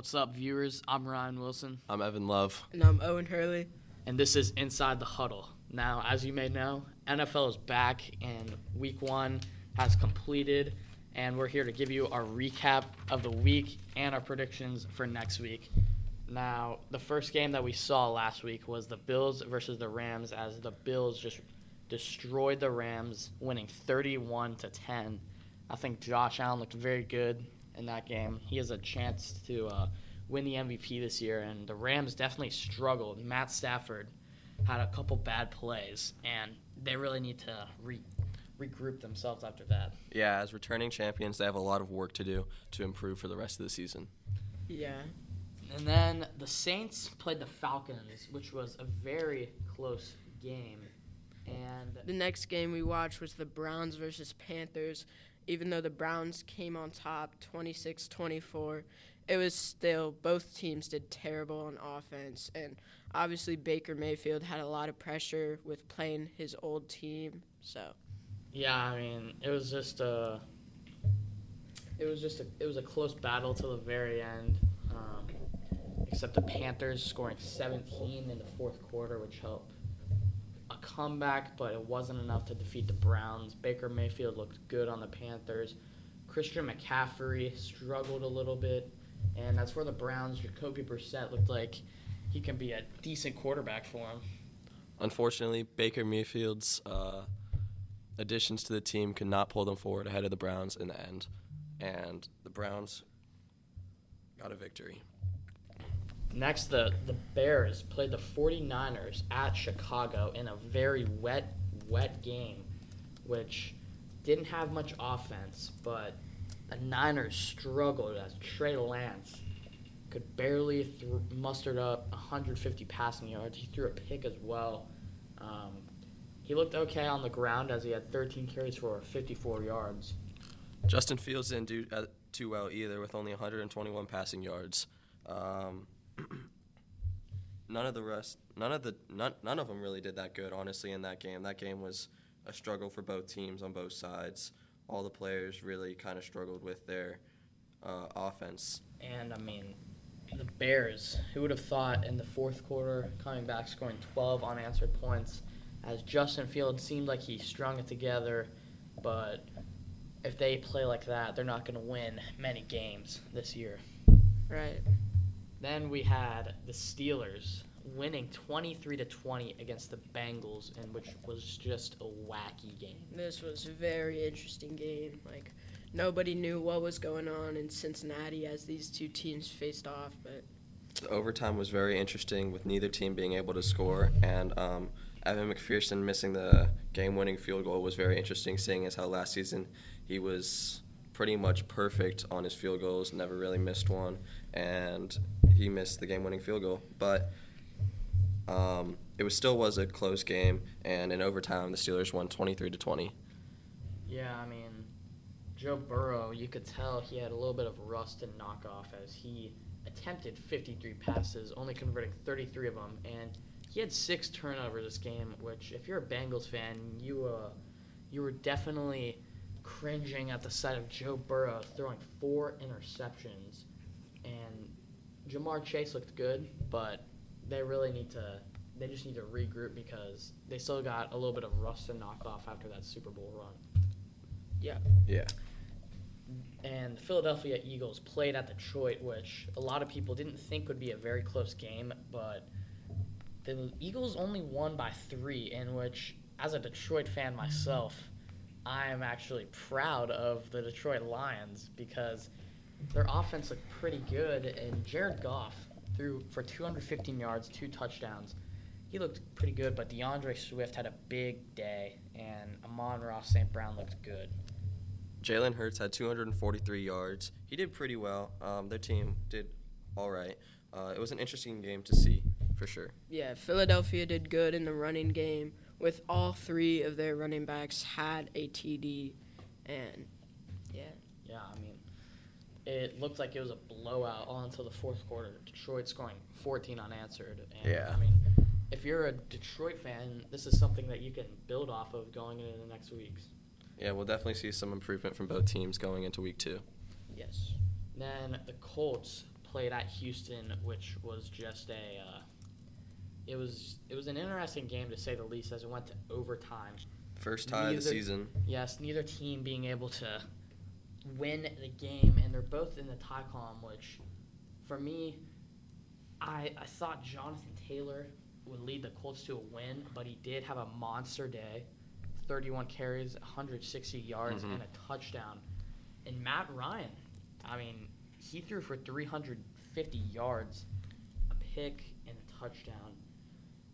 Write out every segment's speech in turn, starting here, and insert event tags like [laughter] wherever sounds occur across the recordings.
What's up, viewers? I'm Ryan Wilson, I'm Evan Love. And I'm Owen Hurley. and this is Inside the Huddle. Now, as you may know, NFL is back, and week one has completed, and we're here to give you our recap of the week and our predictions for next week. Now, the first game that we saw last week was the Bills versus the Rams, as the Bills just destroyed the Rams, winning 31 to 10. I think Josh Allen looked very good in that game. He has a chance to uh, win the MVP this year, and the Rams definitely struggled. Matt Stafford had a couple bad plays, and they really need to re- regroup themselves after that. Yeah, as returning champions, they have a lot of work to do to improve for the rest of the season. Yeah. And then the Saints played the Falcons, which was a very close game. And The next game we watched was the Browns versus Panthers. Even though the Browns came on top 26 24, it was still, both teams did terrible on offense. And obviously, Baker Mayfield had a lot of pressure with playing his old team. So, yeah, I mean, it was just a, it was just a, it was a close battle till the very end. Um, except the Panthers scoring 17 in the fourth quarter, which helped comeback, but it wasn't enough to defeat the Browns. Baker Mayfield looked good on the Panthers. Christian McCaffrey struggled a little bit, and that's where the Browns. Jacoby Brissett looked like he can be a decent quarterback for him. Unfortunately, Baker Mayfield's uh, additions to the team could not pull them forward ahead of the Browns in the end, and the Browns got a victory. Next, the, the Bears played the 49ers at Chicago in a very wet, wet game, which didn't have much offense, but the Niners struggled as Trey Lance could barely th- mustered up 150 passing yards. He threw a pick as well. Um, he looked okay on the ground as he had 13 carries for 54 yards. Justin Fields didn't do uh, too well either, with only 121 passing yards. Um, [clears throat] none of the rest, none of the none, none of them really did that good. Honestly, in that game, that game was a struggle for both teams on both sides. All the players really kind of struggled with their uh, offense. And I mean, the Bears, who would have thought in the fourth quarter, coming back, scoring 12 unanswered points, as Justin Fields seemed like he strung it together, but if they play like that, they're not going to win many games this year. right. Then we had the Steelers winning 23 to 20 against the Bengals, and which was just a wacky game. This was a very interesting game. Like, nobody knew what was going on in Cincinnati as these two teams faced off, but The overtime was very interesting, with neither team being able to score, and um, Evan McPherson missing the game-winning field goal was very interesting, seeing as how last season he was pretty much perfect on his field goals, never really missed one, and he missed the game-winning field goal. But um, it was still was a close game, and in overtime the Steelers won 23 to 20. Yeah, I mean, Joe Burrow, you could tell he had a little bit of rust and knockoff as he attempted 53 passes, only converting 33 of them, and he had six turnovers this game. Which, if you're a Bengals fan, you uh, you were definitely cringing at the sight of Joe Burrow throwing four interceptions, Ja'Marr Chase looked good, but they really need to. They just need to regroup because they still got a little bit of rust and knockoff after that Super Bowl run Yeah. Yeah. and the Philadelphia Eagles played at Detroit, which a lot of people didn't think would be a very close game, but the Eagles only won by three, in which, as a Detroit fan myself, I am actually proud of the Detroit Lions because their offense looked pretty good, and Jared Goff threw for 215 yards, two touchdowns. He looked pretty good, but DeAndre Swift had a big day, and Amon-Ra St. Brown looked good. Jalen Hurts had 243 yards. He did pretty well. Um, their team did all right. Uh, it was an interesting game to see, for sure. Yeah, Philadelphia did good in the running game with all three of their running backs had a TD and yeah. Yeah, I mean, it looked like it was a blowout all until the fourth quarter. Detroit scoring 14 unanswered. And, Yeah. I mean, if you're a Detroit fan, this is something that you can build off of going into the next weeks. Yeah, we'll definitely see some improvement from both teams going into week two. Yes. Then the Colts played at Houston, which was just a. Uh, it was it was an interesting game to say the least, as it went to overtime. First tie of the season. Yes, neither team being able to win the game, and they're both in the tie column, which, for me, I I thought Jonathan Taylor would lead the Colts to a win, but he did have a monster day, 31 carries, 160 yards, Mhm. and a touchdown. And Matt Ryan, I mean, he threw for 350 yards, a pick, and a touchdown.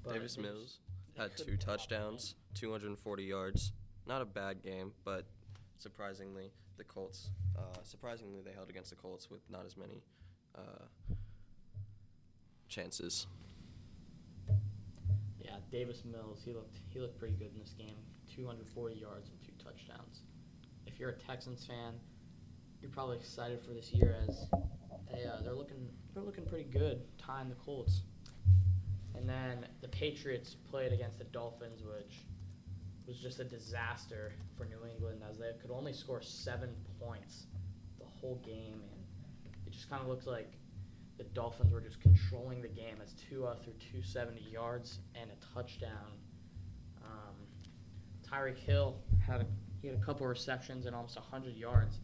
But Davis Mills had two pull off the win. touchdowns, 240 yards. Not a bad game, but surprisingly, the Colts. Uh, surprisingly, they held against the Colts with not as many uh, chances. Yeah, Davis Mills, he looked he looked pretty good in this game. 240 yards and two touchdowns. If you're a Texans fan, you're probably excited for this year as they uh, they're looking they're looking pretty good tying the Colts. And then the Patriots played against the Dolphins, which was just a disaster for New England as they could only score seven points the whole game, and it just kind of looked like the Dolphins were just controlling the game as Tua threw 270 yards and a touchdown. Um, Tyreek Hill had a, he had a couple receptions and almost 100 yards,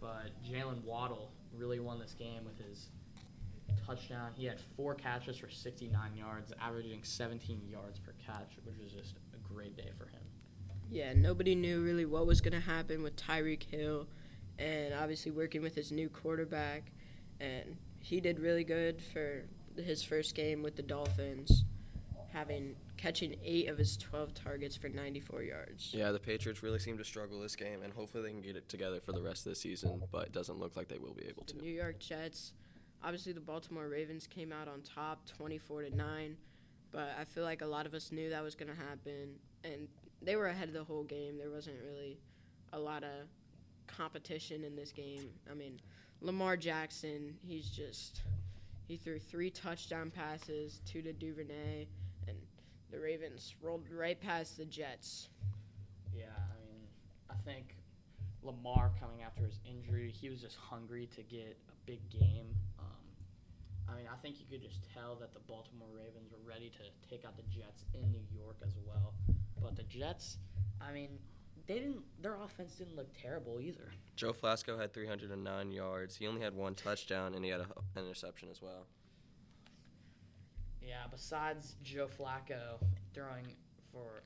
but Jalen Waddle really won this game with his touchdown. He had four catches for 69 yards, averaging 17 yards per catch, which was just a great day for him. Yeah, nobody knew really what was going to happen with Tyreek Hill, and obviously working with his new quarterback, and he did really good for his first game with the Dolphins, having catching eight of his 12 targets for 94 yards. Yeah, the Patriots really seem to struggle this game, and hopefully they can get it together for the rest of the season, but it doesn't look like they will be able The to. New York Jets, obviously the Baltimore Ravens came out on top, 24 to nine, but I feel like a lot of us knew that was going to happen, and they were ahead of the whole game. There wasn't really a lot of competition in this game. I mean, Lamar Jackson, he's just he threw three touchdown passes, two to Duvernay, and the Ravens rolled right past the Jets. Yeah, I mean, I think Lamar coming after his injury, he was just hungry to get a big game. Um, I mean, I think you could just tell that the Baltimore Ravens were ready to take out the Jets in New York as well. But the Jets, I mean, they didn't. Their offense didn't look terrible either. Joe Flacco had 309 yards. He only had one touchdown, and he had a- an interception as well. Yeah, besides Joe Flacco throwing for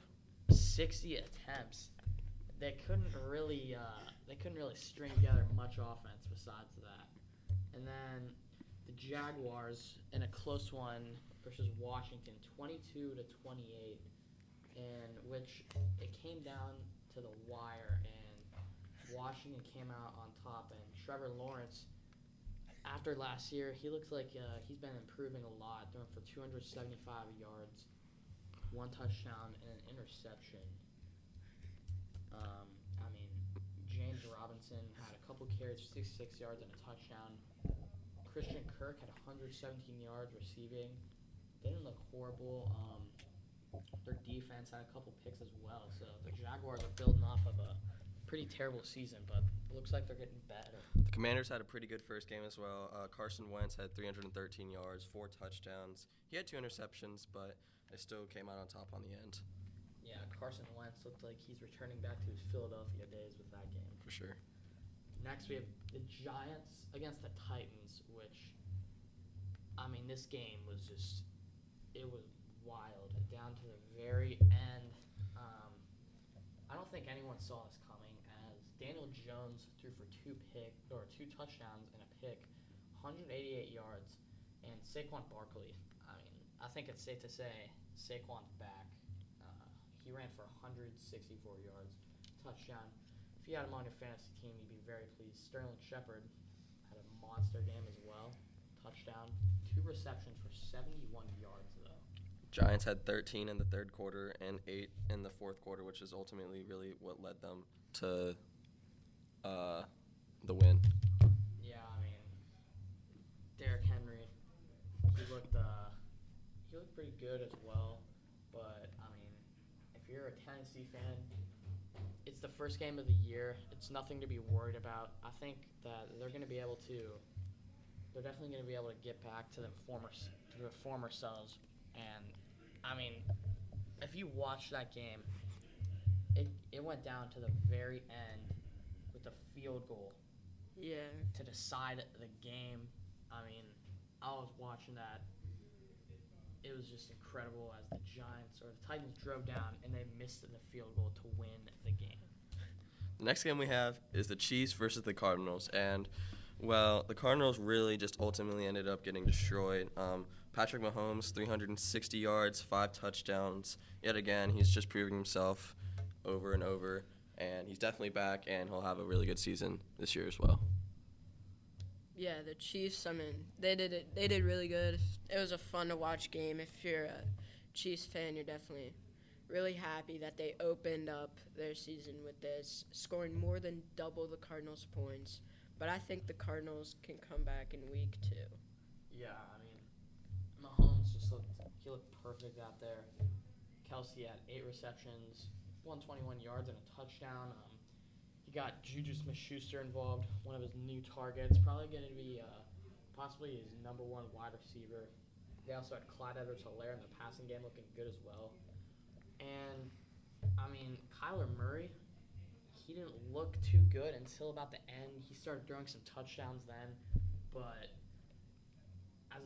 60 attempts, they couldn't really uh, they couldn't really string together much offense besides that. And then the Jaguars in a close one versus Washington, 22 to 28, in which it came down to the wire and Washington came out on top and Trevor Lawrence after last year, he looks like uh, he's been improving a lot, throwing for 275 yards, one touchdown, and an interception. Um, I mean, James Robinson had a couple carries, 66 yards, and a touchdown. Christian Kirk had 117 yards receiving. They didn't look horrible. Um, their defense had a couple picks as well. So the Jaguars are building off of a pretty terrible season, but it looks like they're getting better. The Commanders had a pretty good first game as well. Uh, Carson Wentz had 313 yards, four touchdowns. He had two interceptions, but they still came out on top on the end, Yeah, Carson Wentz looked like he's returning back to his Philadelphia days with that game. for sure. Next, we have the Giants against the Titans, which, I mean, this game was just, it was wild down to the very end. Um, I don't think anyone saw this coming as Daniel Jones threw for two pick or two touchdowns and a pick, 188 yards, and Saquon Barkley. I mean, I think it's safe to say Saquon's back. Uh, he ran for 164 yards, touchdown. If you had him on your fantasy team, you'd be very pleased. Sterling Shepard had a monster game as well, touchdown, two receptions for 71 yards though. Giants had 13 in the third quarter and eight in the fourth quarter, which is ultimately really what led them to uh, the win. Yeah, I mean, Derrick Henry, he looked uh, he looked pretty good as well. But I mean, if you're a Tennessee fan, it's the first game of the year. It's nothing to be worried about. I think that they're going to be able to they're definitely going to be able to get back to the former to the former selves. And I mean, if you watch that game, it it went down to the very end with a field goal Yeah. to decide the game. I mean, I was watching that. It was just incredible as the Giants or the Titans drove down and they missed the field goal to win the game. The next game we have is the Chiefs versus the Cardinals, and well, the Cardinals really just ultimately ended up getting destroyed. Um, Patrick Mahomes, 360 yards, five touchdowns. Yet again, he's just proving himself over and over, and he's definitely back, and he'll have a really good season this year as well. Yeah, the Chiefs. I mean, they did it. They did really good. It was a fun to watch game. If you're a Chiefs fan, you're definitely really happy that they opened up their season with this, scoring more than double the Cardinals' points. But I think the Cardinals can come back in week two. Yeah, I mean, Mahomes looked he looked perfect out there. Kelce had eight receptions, 121 yards and a touchdown. Um, he got Juju Smith-Schuster involved, one of his new targets, probably going to be uh, possibly his number one wide receiver. They also had Clyde Edwards-Helaire in the passing game, looking good as well. And I mean, Kyler Murray, he didn't look too good until about the end. He started throwing some touchdowns then, but as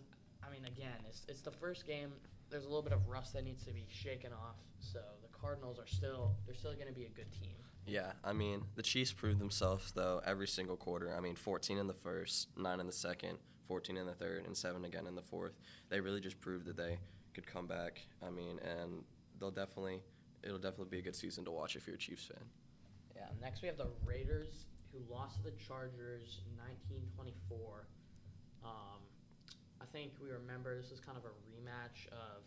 I mean, again, it's it's the first game. There's a little bit of rust that needs to be shaken off. So the Cardinals are still they're still going to be a good team. Yeah, I mean, the Chiefs proved themselves, though, every single quarter. I mean, 14 in the first, 9 in the second, 14 in the third, and 7 again in the fourth. They really just proved that they could come back. I mean, and they'll definitely, it'll definitely be a good season to watch if you're a Chiefs fan. Yeah. Next we have the Raiders who lost to the Chargers 19-24. Um, I think we remember this is kind of a rematch of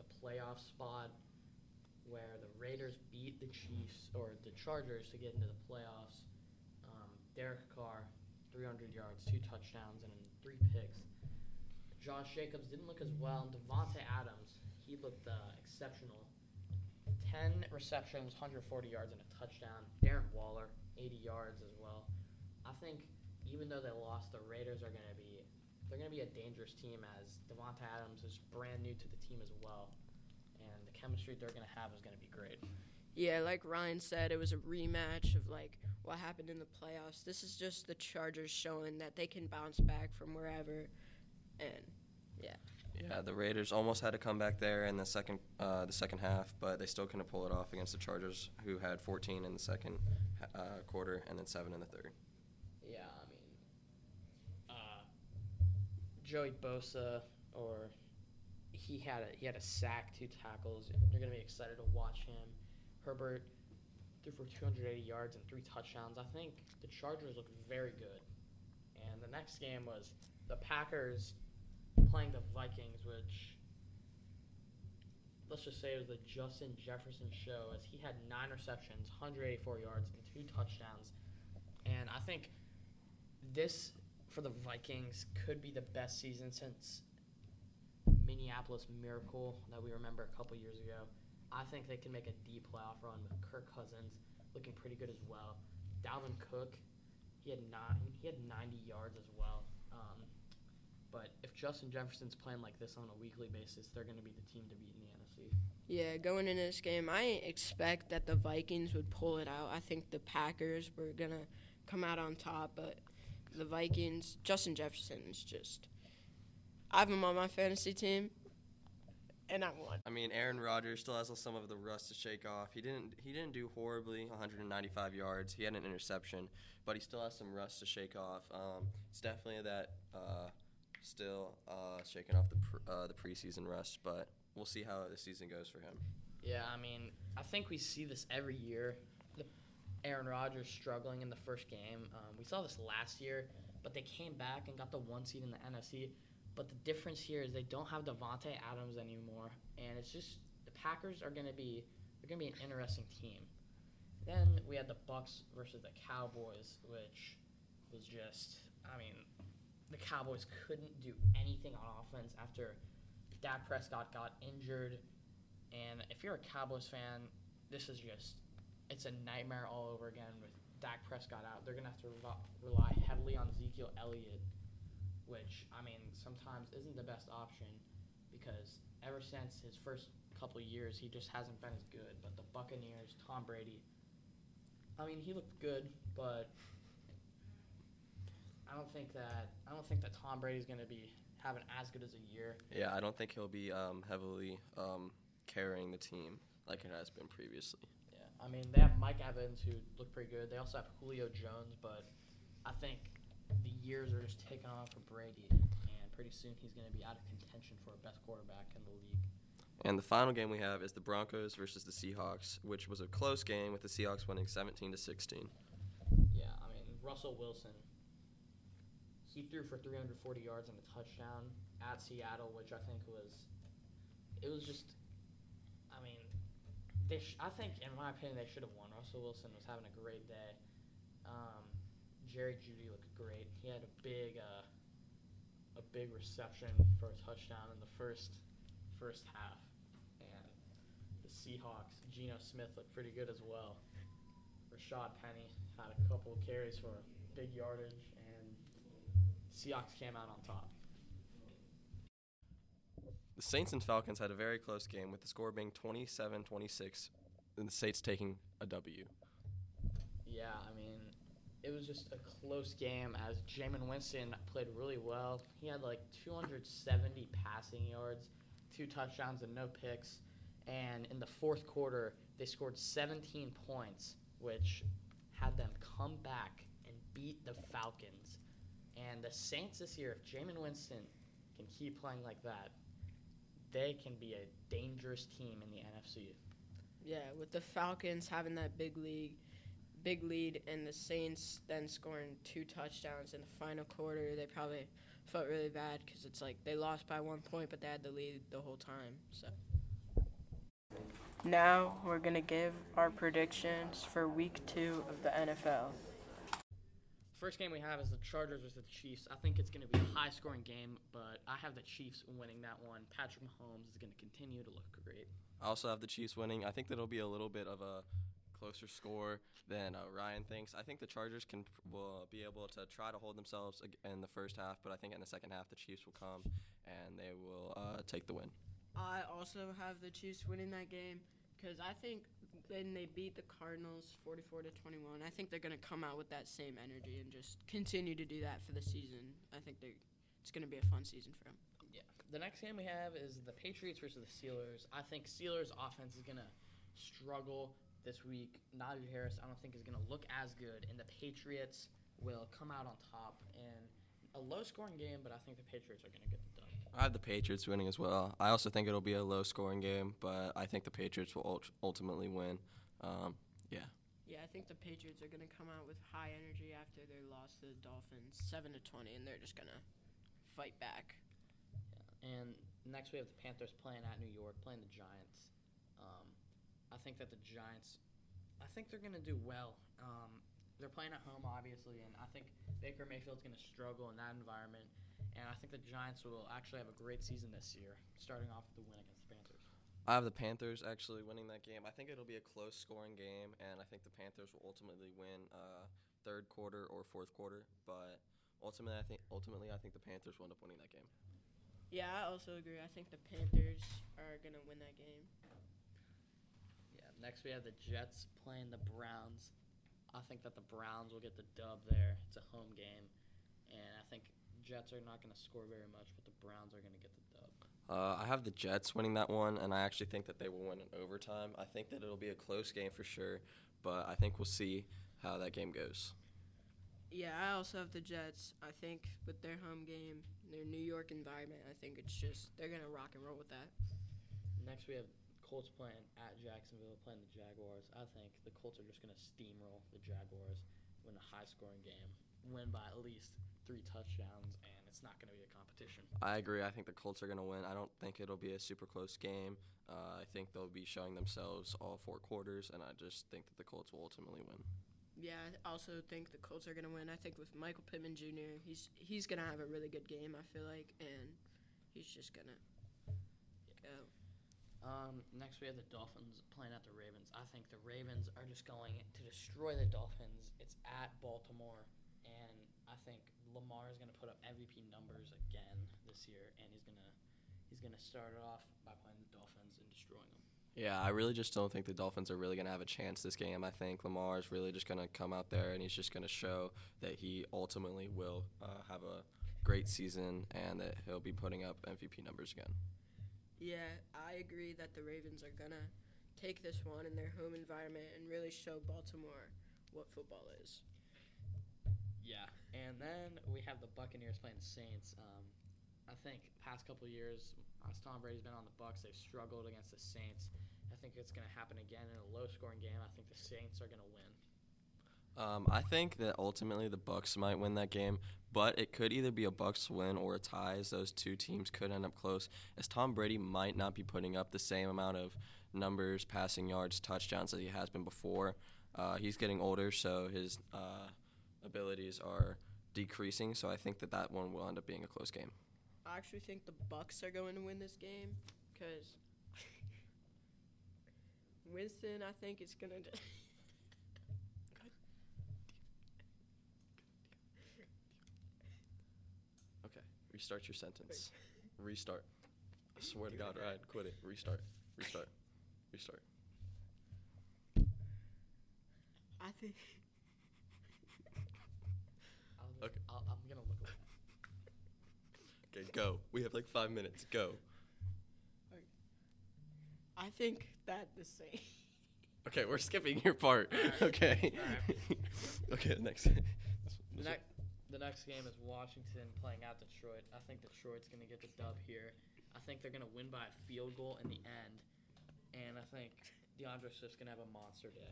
the playoff spot where the Raiders beat the Chiefs or the Chargers to get into the playoffs. Um, Derek Carr, 300 yards, two touchdowns, and three picks. Josh Jacobs didn't look as well. And Davante Adams, he looked uh, exceptional. 10 receptions, 140 yards, and a touchdown. Darren Waller, 80 yards as well. I think even though they lost, the Raiders are going to be they're going to be a dangerous team as Davante Adams is brand new to the team as well, and the chemistry they're going to have is going to be great. Yeah, like Ryan said, it was a rematch of like what happened in the playoffs. This is just the Chargers showing that they can bounce back from wherever, and yeah. Yeah, the Raiders almost had to come back there in the second, uh, the second half, but they still couldn't pull it off against the Chargers, who had 14 in the second uh, quarter and then seven in the third. Yeah, I mean, uh, Joey Bosa, or he had a he had a sack, two tackles. You're gonna be excited to watch him. Herbert threw for 280 yards and three touchdowns. I think the Chargers look very good. And the next game was the Packers playing the Vikings, which let's just say it was the Justin Jefferson show, as he had nine receptions, 184 yards, and two touchdowns. And I think this for the Vikings could be the best season since Minneapolis Miracle that we remember a couple years ago. I think they can make a deep playoff run with Kirk Cousins looking pretty good as well. Dalvin Cook, he had nine, he had 90 yards as well. Um, but if Justin Jefferson's playing like this on a weekly basis, they're going to be the team to beat in the NFC. Yeah, going into this game, I expect that the Vikings would pull it out. I think the Packers were gonna come out on top, but the Vikings, Justin Jefferson is just. I have him on my fantasy team, and I won. I mean, Aaron Rodgers still has some of the rust to shake off. He didn't he didn't do horribly, 195 yards. He had an interception, but he still has some rust to shake off. Um, it's definitely that uh, still uh, shaking off the pr- uh, the preseason rust, but we'll see how the season goes for him. Yeah, I mean, I think we see this every year. Aaron Rodgers struggling in the first game. Um, we saw this last year, but they came back and got the one seed in the NFC. But the difference here is they don't have Davante Adams anymore, and it's just the Packers are going to be they're going to be an interesting team. Then we had the Bucks versus the Cowboys, which was just I mean, the Cowboys couldn't do anything on offense after Dak Prescott got injured. And if you're a Cowboys fan, this is just it's a nightmare all over again with Dak Prescott out. They're gonna have to rely heavily on Ezekiel Elliott, which I mean sometimes isn't the best option because ever since his first couple years he just hasn't been as good. But the Buccaneers, Tom Brady, I mean he looked good, but I don't think that I don't think that Tom Brady's going to be having as good as a year. Yeah, I don't think he'll be um, heavily um, carrying the team like it has been previously. I mean they have Mike Evans who looked pretty good. They also have Julio Jones, but I think the years are just taking on for Brady, and pretty soon he's going to be out of contention for a best quarterback in the league. And the final game we have is the Broncos versus the Seahawks, which was a close game with the Seahawks winning 17 to 16. Yeah, I mean Russell Wilson. He threw for 340 yards and a touchdown at Seattle, which I think was, it was just, they. Sh- I think, in my opinion, they should have won. Russell Wilson was having a great day. Um, Jerry Jeudy looked great. He had a big, uh, a big reception for a touchdown in the first, first half, and the Seahawks. Geno Smith looked pretty good as well. Rashad Penny had a couple carries for big yardage, and Seahawks came out on top. The Saints and Falcons had a very close game with the score being 27 26, and the Saints taking a W. Yeah, I mean, it was just a close game as Jameis Winston played really well. He had like 270 passing yards, two touchdowns, and no picks. And in the fourth quarter, they scored 17 points, which had them come back and beat the Falcons. And the Saints this year, if Jameis Winston can keep playing like that, they can be a dangerous team in the NFC. Yeah, with the Falcons having that big league, big lead, and the Saints then scoring two touchdowns in the final quarter, they probably felt really bad because it's like they lost by one point, but they had the lead the whole time. So now we're gonna give our predictions for Week Two of the NFL. First game we have is the Chargers versus the Chiefs. I think it's going to be a high scoring game, but I have the Chiefs winning that one. Patrick Mahomes is going to continue to look great. I also have the Chiefs winning. I think that'll be a little bit of a closer score than uh, Ryan thinks. I think the Chargers can will be able to try to hold themselves in the first half, but I think in the second half the Chiefs will come and they will uh, take the win. I also have the Chiefs winning that game because I think when they beat the Cardinals 44 to 21, I think they're going to come out with that same energy and just continue to do that for the season. I think they it's going to be a fun season for them. Yeah. The next game we have is the Patriots versus the Steelers. I think Steelers offense is going to struggle this week. Najee Harris, I don't think is going to look as good, and the Patriots will come out on top in a low scoring game, but I think the Patriots are going to get the. I have the Patriots winning as well. I also think it'll be a low scoring game, but I think the Patriots will ult- ultimately win. Um, yeah. Yeah, I think the Patriots are going to come out with high energy after their loss to the Dolphins, 7 to 20, and they're just going to fight back. Yeah. And next we have the Panthers playing at New York, playing the Giants. Um, I think that the Giants, I think they're going to do well. Um, they're playing at home, obviously, and I think Baker Mayfield's going to struggle in that environment. And I think the Giants will actually have a great season this year, starting off with the win against the Panthers. I have the Panthers actually winning that game. I think it'll be a close scoring game, and I think the Panthers will ultimately win uh, third quarter or fourth quarter. But ultimately, I think ultimately I think the Panthers will end up winning that game. Yeah, I also agree. I think the Panthers are going to win that game. Yeah. Next we have the Jets playing the Browns. I think that the Browns will get the dub there. It's a home game, and I think Jets are not going to score very much, but the Browns are going to get the dub. Uh, I have the Jets winning that one, and I actually think that they will win in overtime. I think that it'll be a close game for sure, but I think we'll see how that game goes. Yeah, I also have the Jets. I think with their home game, their New York environment, I think it's just they're gonna rock and roll with that. Next we have Colts playing at Jacksonville, playing the Jaguars. I think the Colts are just going to steamroll the Jaguars, win a high-scoring game, win by at least three touchdowns, and it's not going to be a competition. I agree. I think the Colts are going to win. I don't think it'll be a super close game. Uh, I think they'll be showing themselves all four quarters, and I just think that the Colts will ultimately win. Yeah, I also think the Colts are gonna win. I think with Michael Pittman Jr., he's he's gonna have a really good game. I feel like, and he's just gonna go. Um, next, we have the Dolphins playing at the Ravens. I think the Ravens are just going to destroy the Dolphins. It's at Baltimore, and I think Lamar is gonna put up MVP numbers again this year, and he's gonna he's gonna start it off by playing the Dolphins and destroying them. Yeah, I really just don't think the Dolphins are really going to have a chance this game. I think Lamar is really just going to come out there and he's just going to show that he ultimately will uh, have a great season and that he'll be putting up MVP numbers again. Yeah, I agree that the Ravens are gonna take this one in their home environment and really show Baltimore what football is. Yeah, and then we have the Buccaneers playing the Saints. Um, I think past couple years, as Tom Brady's been on the Bucks, they've struggled against the Saints. I think it's going to happen again in a low-scoring game. I think the Saints are going to win. Um, I think that ultimately the Bucks might win that game, but it could either be a Bucks win or a tie. As those two teams could end up close, as Tom Brady might not be putting up the same amount of numbers, passing yards, touchdowns as he has been before. Uh, he's getting older, so his uh, abilities are decreasing. So I think that that one will end up being a close game. I actually think the Bucks are going to win this game because [laughs] Winston, I think, is gonna. Just [laughs] Okay, restart your sentence. Restart. I swear to God, Ryan, quit it. Restart. Restart. Restart. I think. [laughs] I'll, Okay. I'll, I'm going to look away. [laughs] Okay, go. We have like five minutes. Go. I think that the same. [laughs] Okay, we're skipping your part. Alright. Okay. Alright. okay, next. The, [laughs] This next, the next game is Washington playing at Detroit. I think Detroit's going to get the dub here. I think they're going to win by a field goal in the end. And I think DeAndre Swift's going to have a monster day.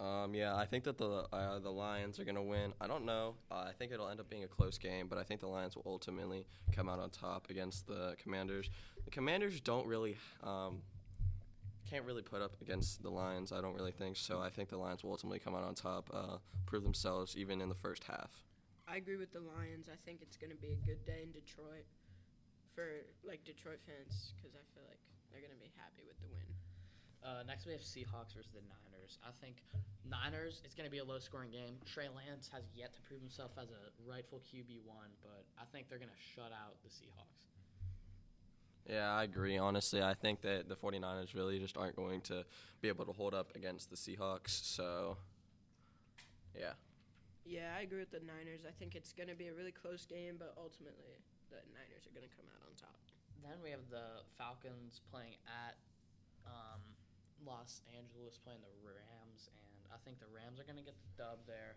Um, yeah, I think that the uh, the Lions are gonna win. I don't know. Uh, I think it'll end up being a close game, but I think the Lions will ultimately come out on top against the Commanders. The Commanders don't really um, can't really put up against the Lions. I don't really think so. I think the Lions will ultimately come out on top, uh, prove themselves even in the first half. I agree with the Lions. I think it's going to be a good day in Detroit for like Detroit fans because I feel like they're going to be happy with the win. Uh, next we have Seahawks versus the Niners. I think Niners. It's going to be a low-scoring game. Trey Lance has yet to prove himself as a rightful QB one, but I think they're going to shut out the Seahawks. Yeah, I agree. Honestly, I think that the 49ers really just aren't going to be able to hold up against the Seahawks. So, yeah. Yeah, I agree with the Niners. I think it's going to be a really close game, but ultimately the Niners are going to come out on top. Then we have the Falcons playing at um, Los Angeles playing the Rams, and I think the Rams are going to get the dub there.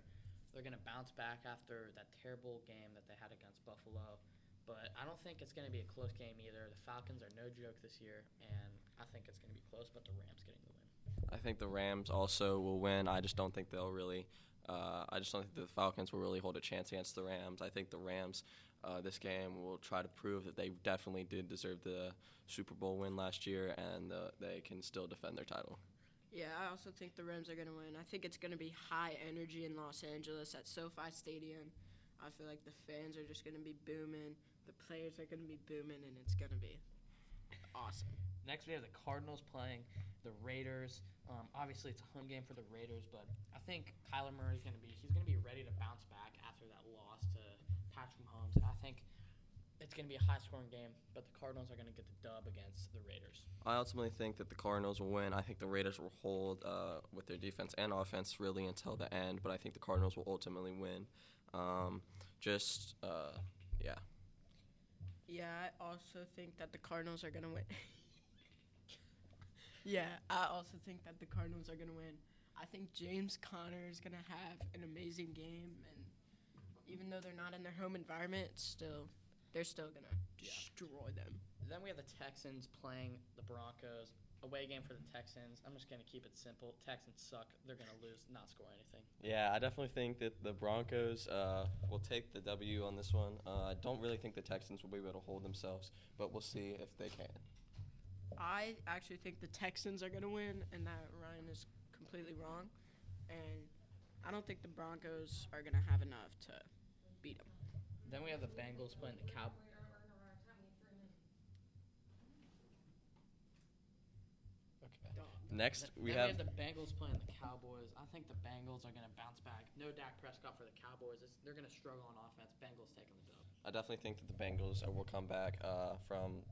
They're going to bounce back after that terrible game that they had against Buffalo. But I don't think it's going to be a close game either. The Falcons are no joke this year, and I think it's going to be close, but the Rams getting the win. I think the Rams also will win. I just don't think they'll really. Uh, I just don't think the Falcons will really hold a chance against the Rams. I think the Rams, uh, this game, will try to prove that they definitely did deserve the Super Bowl win last year, and uh, they can still defend their title. Yeah, I also think the Rams are going to win. I think it's going to be high energy in Los Angeles at SoFi Stadium. I feel like the fans are just going to be booming. The players are going to be booming, and it's going to be awesome. Next, we have the Cardinals playing the Raiders. Um, obviously, it's a home game for the Raiders, but I think Kyler Murray is going to be he's going to be ready to bounce back after that loss to Patrick Mahomes. And I think it's going to be a high-scoring game, but the Cardinals are going to get the dub against the Raiders. I ultimately think that the Cardinals will win. I think the Raiders will hold uh, with their defense and offense really until the end, but I think the Cardinals will ultimately win. Um, just, uh, yeah. Yeah, I also think that the Cardinals are going to win. [laughs] yeah, I also think that the Cardinals are going to win. I think James Conner is going to have an amazing game, and even though they're not in their home environment, still, they're still going to Yeah. destroy them. Then we have the Texans playing the Broncos. Away game for the Texans. I'm just going to keep it simple. Texans suck. They're going to lose, not score anything. Yeah, I definitely think that the Broncos uh, will take the W on this one. Uh, I don't really think the Texans will be able to hold themselves, but we'll see if they can. I actually think the Texans are going to win, and that Ryan is completely wrong. And I don't think the Broncos are going to have enough to beat them. Then we have the Bengals playing the Cowboys. Okay. Next, we then have we have the Bengals playing the Cowboys. I think the Bengals are going to bounce back. No Dak Prescott for the Cowboys. It's, they're going to struggle on offense. Bengals taking the dub. I definitely think that the Bengals will come back uh, from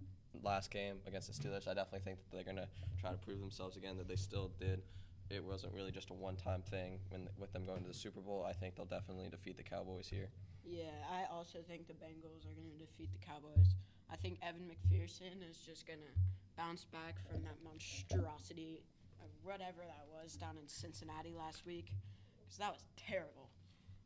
last game against the Steelers. I definitely think that they're going to try to prove themselves again. That they still did. It wasn't really just a one-time thing when with them going to the Super Bowl. I think they'll definitely defeat the Cowboys here. Yeah, I also think the Bengals are going to defeat the Cowboys. I think Evan McPherson is just going to bounce back from that monstrosity, of whatever that was, down in Cincinnati last week, because that was terrible.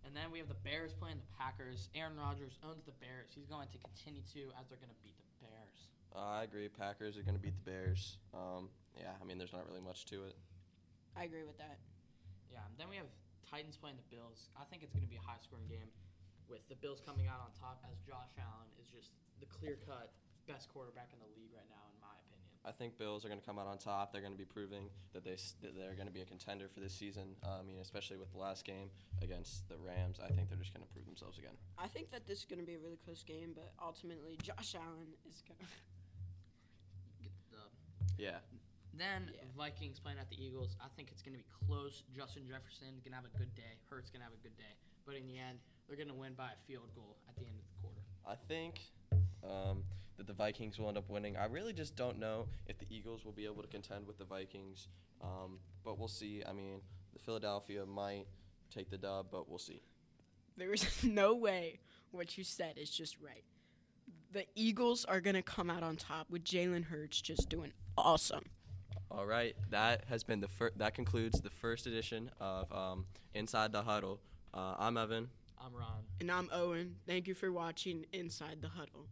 And then we have the Bears playing the Packers. Aaron Rodgers owns the Bears. He's going to continue to as they're going to beat the Bears. Uh, I agree. Packers are going to beat the Bears. Um, yeah, I mean, there's not really much to it. I agree with that. Yeah. And then we have Titans playing the Bills. I think it's going to be a high-scoring game, with the Bills coming out on top as Josh Allen is just the clear-cut best quarterback in the league right now, in my opinion. I think Bills are going to come out on top. They're going to be proving that they that they're going to be a contender for this season. Uh, I mean, especially with the last game against the Rams. I think they're just going to prove themselves again. I think that this is going to be a really close game, but ultimately Josh Allen is going to. Get the dub. Yeah. Then Yeah. Vikings playing at the Eagles. I think it's going to be close. Justin Jefferson going to have a good day. Hurts going to have a good day. But in the end, they're going to win by a field goal at the end of the quarter. I think um, that the Vikings will end up winning. I really just don't know if the Eagles will be able to contend with the Vikings, um, but we'll see. I mean, the Philadelphia might take the dub, but we'll see. There is [laughs] no way what you said is just right. The Eagles are going to come out on top with Jalen Hurts just doing awesome. All right, that has been the fir- that concludes the first edition of um, Inside the Huddle. Uh, I'm Evan. I'm Ron. And I'm Owen. Thank you for watching Inside the Huddle.